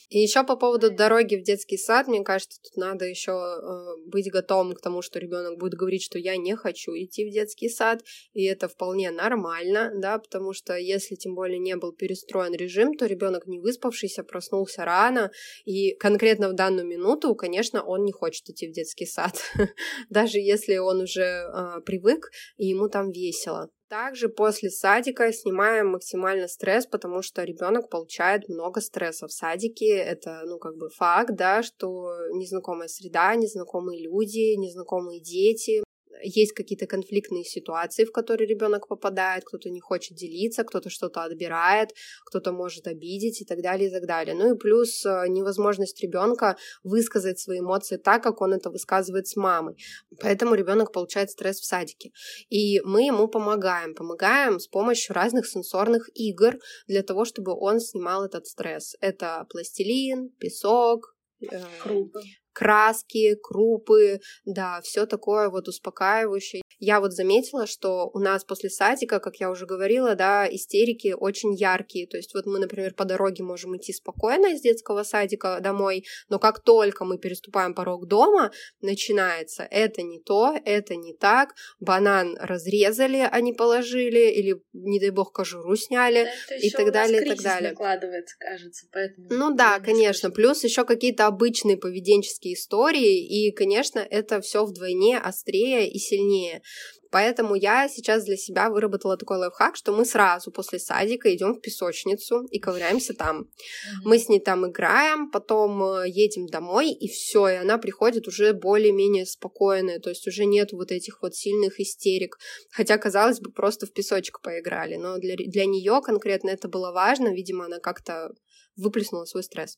Speaker 1: И еще по поводу дороги в детский сад, мне кажется, тут надо еще э, быть готовым к тому, что ребенок будет говорить, что я не хочу идти в детский сад, и это вполне нормально, да, потому что если тем более не был перестроен режим, то ребенок не выспавшийся, проснулся рано, и конкретно в данную минуту, конечно, он не хочет идти в детский сад, [laughs] даже если он уже э, привык и ему там весело. Также после садика снимаем максимально стресс, потому что ребенок получает много стресса в садике. Это, ну, как бы факт, да, что незнакомая среда, незнакомые люди, незнакомые дети есть какие-то конфликтные ситуации, в которые ребенок попадает, кто-то не хочет делиться, кто-то что-то отбирает, кто-то может обидеть и так далее, и так далее. Ну и плюс э, невозможность ребенка высказать свои эмоции так, как он это высказывает с мамой. Поэтому ребенок получает стресс в садике. И мы ему помогаем. Помогаем с помощью разных сенсорных игр для того, чтобы он снимал этот стресс. Это пластилин, песок,
Speaker 2: э, Крупы
Speaker 1: краски, крупы, да, все такое вот успокаивающее. Я вот заметила, что у нас после садика, как я уже говорила, да, истерики очень яркие. То есть вот мы, например, по дороге можем идти спокойно из детского садика домой, но как только мы переступаем порог дома, начинается это не то, это не так, банан разрезали, а не положили, или, не дай бог, кожуру сняли,
Speaker 2: да,
Speaker 1: и так далее, и так далее.
Speaker 2: накладывается, кажется, поэтому...
Speaker 1: Ну да, конечно. Плюс еще какие-то обычные поведенческие истории, и, конечно, это все вдвойне острее и сильнее. Поэтому я сейчас для себя выработала такой лайфхак, что мы сразу после садика идем в песочницу и ковыряемся там. Mm-hmm. Мы с ней там играем, потом э, едем домой, и все, и она приходит уже более-менее спокойная, то есть уже нет вот этих вот сильных истерик. Хотя, казалось бы, просто в песочек поиграли, но для, для нее конкретно это было важно, видимо, она как-то выплеснула свой стресс.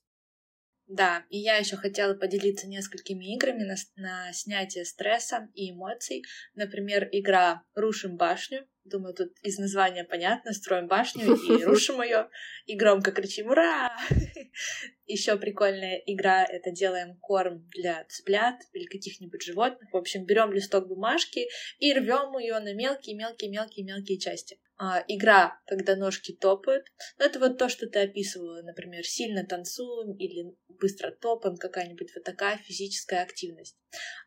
Speaker 2: Да, и я еще хотела поделиться несколькими играми на, на снятие стресса и эмоций. Например, игра «Рушим башню». Думаю, тут из названия понятно. Строим башню и [laughs] рушим ее, и громко кричим «Ура!». [laughs] Еще прикольная игра — это делаем корм для цыплят или каких-нибудь животных. В общем, берем листок бумажки и рвем ее на мелкие-мелкие-мелкие-мелкие части. А, игра, когда ножки топают. Ну, это вот то, что ты описывала, например, сильно танцуем или быстро топаем, какая-нибудь вот такая физическая активность.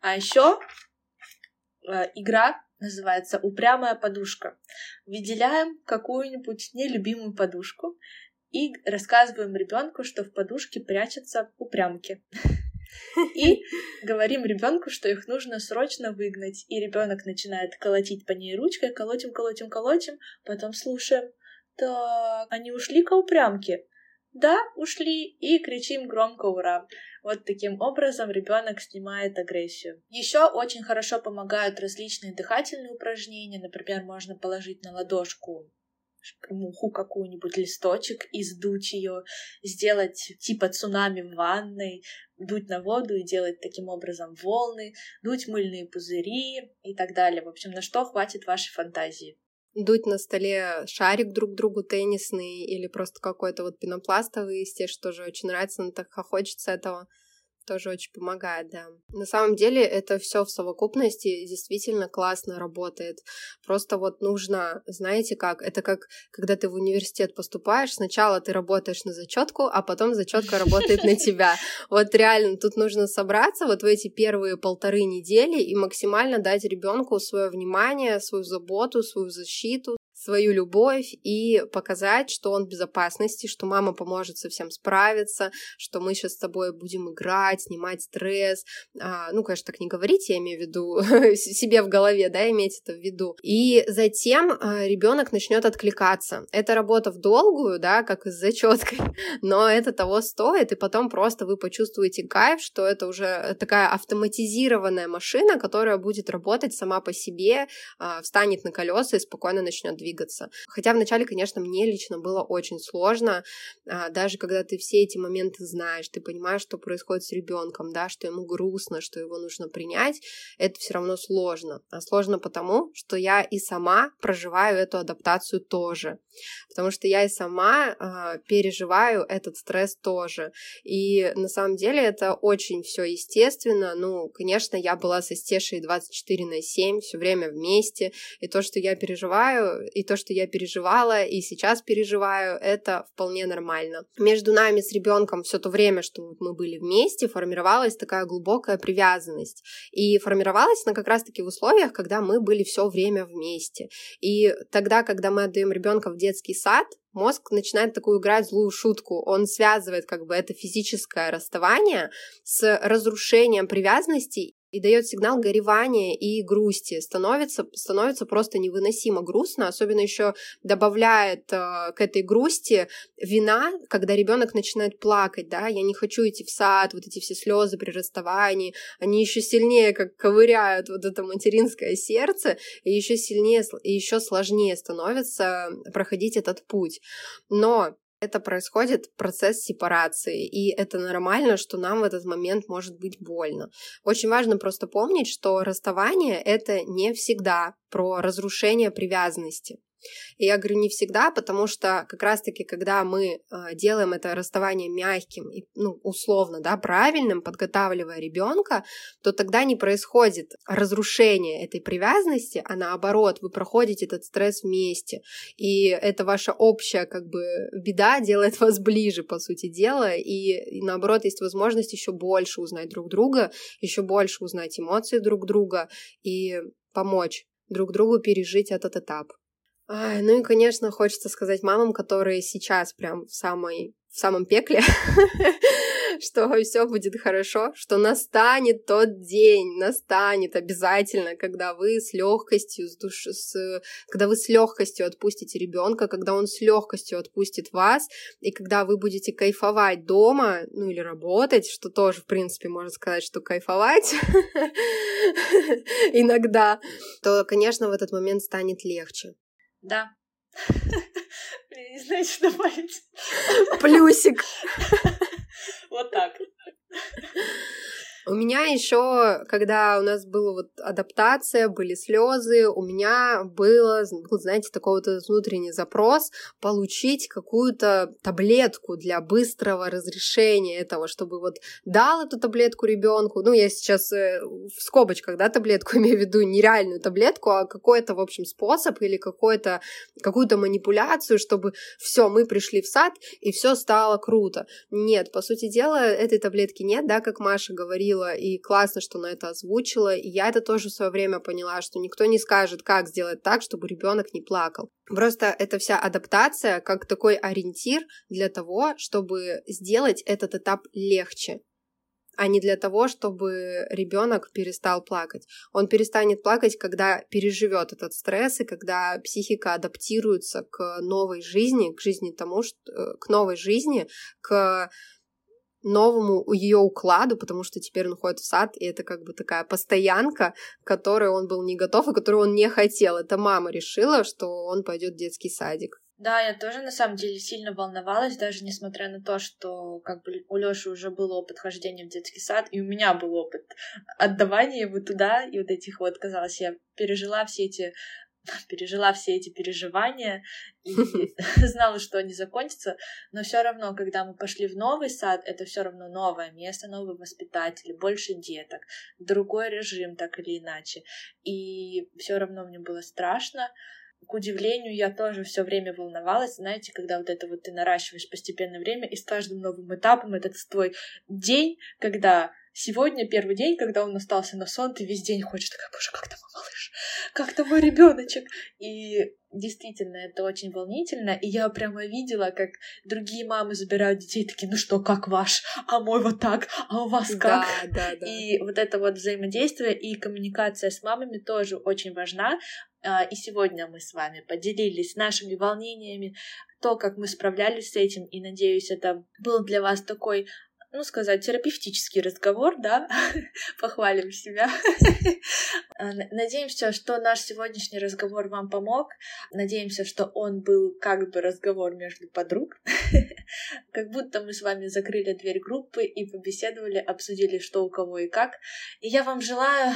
Speaker 2: А еще а, игра называется «Упрямая подушка». Выделяем какую-нибудь нелюбимую подушку и рассказываем ребенку, что в подушке прячутся упрямки. [laughs] И говорим ребенку, что их нужно срочно выгнать. И ребенок начинает колотить по ней ручкой, колотим, колотим, колотим, потом слушаем. Так, они ушли к упрямке. Да, ушли, и кричим громко ура. Вот таким образом ребенок снимает агрессию. Еще очень хорошо помогают различные дыхательные упражнения. Например, можно положить на ладошку муху какую-нибудь, листочек и сдуть ее, сделать типа цунами в ванной, дуть на воду и делать таким образом волны, дуть мыльные пузыри и так далее. В общем, на что хватит вашей фантазии.
Speaker 1: Дуть на столе шарик друг другу теннисный или просто какой-то вот пенопластовый, естественно, тоже очень нравится, но так хочется этого. Тоже очень помогает, да. На самом деле это все в совокупности действительно классно работает. Просто вот нужно, знаете как, это как когда ты в университет поступаешь, сначала ты работаешь на зачетку, а потом зачетка работает на тебя. [laughs] Вот реально тут нужно собраться вот в эти первые полторы недели и максимально дать ребенку свое внимание, свою заботу, свою защиту, свою любовь и показать, что он в безопасности, что мама поможет со всем справиться, что мы сейчас с тобой будем играть, снимать стресс. А, ну, конечно, так не говорить, я имею в виду [laughs] себе в голове, да, иметь это в виду. И затем а, ребенок начнет откликаться. Это работа в долгую, да, как с зачеткой, [laughs] но это того стоит, и потом просто вы почувствуете кайф, что это уже такая автоматизированная машина, которая будет работать сама по себе, а, встанет на колеса и спокойно начнет двигаться двигаться. Хотя вначале, конечно, мне лично было очень сложно, а, даже когда ты все эти моменты знаешь, ты понимаешь, что происходит с ребенком, да, что ему грустно, что его нужно принять, это все равно сложно. А сложно потому, что я и сама проживаю эту адаптацию тоже. Потому что я и сама э, переживаю этот стресс тоже. И на самом деле это очень все естественно. Ну, конечно, я была со Стешей 24 на 7, все время вместе. И то, что я переживаю, и то, что я переживала, и сейчас переживаю, это вполне нормально. Между нами с ребенком все то время, что мы были вместе, формировалась такая глубокая привязанность. И формировалась она как раз-таки в условиях, когда мы были все время вместе. И тогда, когда мы отдаем ребенка в детский сад, мозг начинает такую играть злую шутку. Он связывает как бы это физическое расставание с разрушением привязанности и дает сигнал горевания и грусти. Становится, становится просто невыносимо грустно, особенно еще добавляет э, к этой грусти вина, когда ребенок начинает плакать, да, я не хочу идти в сад, вот эти все слезы при расставании, они еще сильнее как ковыряют вот это материнское сердце, и еще сильнее, и еще сложнее становится проходить этот путь. Но это происходит процесс сепарации, и это нормально, что нам в этот момент может быть больно. Очень важно просто помнить, что расставание — это не всегда про разрушение привязанности. И я говорю не всегда, потому что как раз-таки, когда мы э, делаем это расставание мягким и, ну, условно, да, правильным, подготавливая ребенка, то тогда не происходит разрушение этой привязанности, а наоборот, вы проходите этот стресс вместе. И это ваша общая, как бы, беда делает [laughs] вас ближе, по сути дела, и, и наоборот, есть возможность еще больше узнать друг друга, еще больше узнать эмоции друг друга и помочь друг другу пережить этот этап. Ай, ну и, конечно, хочется сказать мамам, которые сейчас прям в самой в самом пекле, [laughs] что все будет хорошо, что настанет тот день, настанет обязательно, когда вы с легкостью, с душ... с... когда вы с легкостью отпустите ребенка, когда он с легкостью отпустит вас, и когда вы будете кайфовать дома, ну или работать, что тоже, в принципе, можно сказать, что кайфовать [laughs] иногда, то, конечно, в этот момент станет легче.
Speaker 2: Да. [laughs] Я не знаю, что добавить.
Speaker 1: Плюсик.
Speaker 2: Вот так. [laughs]
Speaker 1: У меня еще, когда у нас была вот адаптация, были слезы, у меня было, был, знаете, такой вот внутренний запрос получить какую-то таблетку для быстрого разрешения этого, чтобы вот дал эту таблетку ребенку. Ну, я сейчас э, в скобочках, да, таблетку [laughs] имею в виду, нереальную таблетку, а какой-то, в общем, способ или какой-то, какую-то манипуляцию, чтобы все, мы пришли в сад, и все стало круто. Нет, по сути дела, этой таблетки нет, да, как Маша говорила, говорила, и классно, что она это озвучила. И я это тоже в свое время поняла, что никто не скажет, как сделать так, чтобы ребенок не плакал. Просто это вся адаптация как такой ориентир для того, чтобы сделать этот этап легче а не для того, чтобы ребенок перестал плакать. Он перестанет плакать, когда переживет этот стресс и когда психика адаптируется к новой жизни, к жизни тому, что, э, к новой жизни, к новому ее укладу, потому что теперь он ходит в сад, и это как бы такая постоянка, к которой он был не готов и которую он не хотел. Это мама решила, что он пойдет в детский садик.
Speaker 2: Да, я тоже на самом деле сильно волновалась, даже несмотря на то, что как бы у Лёши уже был опыт хождения в детский сад, и у меня был опыт отдавания его туда, и вот этих вот, казалось, я пережила все эти пережила все эти переживания и [laughs] знала, что они закончатся, но все равно, когда мы пошли в новый сад, это все равно новое место, новые воспитатели, больше деток, другой режим, так или иначе. И все равно мне было страшно, к удивлению, я тоже все время волновалась. Знаете, когда вот это вот ты наращиваешь постепенно время, и с каждым новым этапом этот твой день, когда сегодня первый день, когда он остался на сон, ты весь день хочешь такая, боже, как там мой малыш, как там мой ребеночек. И действительно, это очень волнительно. И я прямо видела, как другие мамы забирают детей, такие, ну что, как ваш? А мой вот так? А у вас как?
Speaker 1: Да, да, да.
Speaker 2: И вот это вот взаимодействие и коммуникация с мамами тоже очень важна. А, и сегодня мы с вами поделились нашими волнениями, то, как мы справлялись с этим, и надеюсь, это был для вас такой ну, сказать, терапевтический разговор, да, [laughs] похвалим себя. [laughs] А, надеемся, что наш сегодняшний разговор вам помог. Надеемся, что он был как бы разговор между подруг. [laughs] как будто мы с вами закрыли дверь группы и побеседовали, обсудили, что у кого и как. И я вам желаю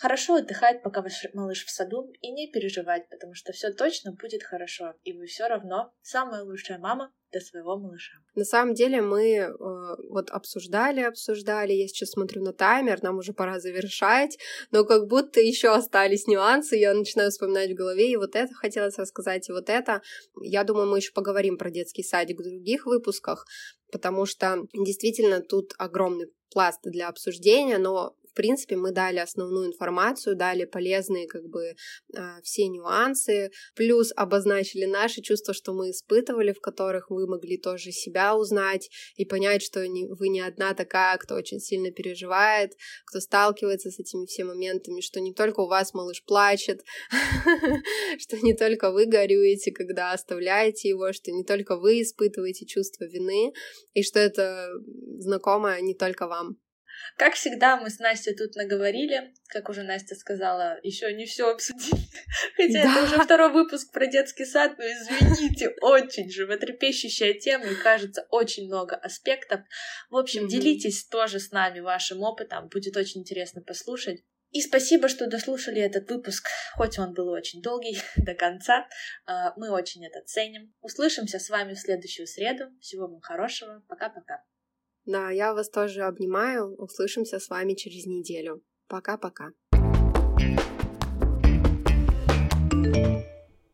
Speaker 2: Хорошо отдыхать, пока ваш малыш в саду, и не переживать, потому что все точно будет хорошо, и вы все равно самая лучшая мама для своего малыша.
Speaker 1: На самом деле мы э, вот обсуждали, обсуждали, я сейчас смотрю на таймер, нам уже пора завершать, но как будто еще остались нюансы, я начинаю вспоминать в голове, и вот это хотелось рассказать, и вот это. Я думаю, мы еще поговорим про детский садик в других выпусках, потому что действительно тут огромный пласт для обсуждения, но в принципе, мы дали основную информацию, дали полезные как бы а, все нюансы, плюс обозначили наши чувства, что мы испытывали, в которых вы могли тоже себя узнать и понять, что вы не одна такая, кто очень сильно переживает, кто сталкивается с этими всеми моментами, что не только у вас малыш плачет, [laughs] что не только вы горюете, когда оставляете его, что не только вы испытываете чувство вины, и что это знакомо не только вам.
Speaker 2: Как всегда, мы с Настей тут наговорили, как уже Настя сказала, еще не все обсудили. [laughs] Хотя да. это уже второй выпуск про детский сад, но извините, [laughs] очень животрепещущая тема и кажется очень много аспектов. В общем, mm-hmm. делитесь тоже с нами вашим опытом, будет очень интересно послушать. И спасибо, что дослушали этот выпуск, хоть он был очень долгий, [laughs] до конца. А, мы очень это ценим. Услышимся с вами в следующую среду. Всего вам хорошего. Пока-пока.
Speaker 1: Да, я вас тоже обнимаю. Услышимся с вами через неделю. Пока-пока.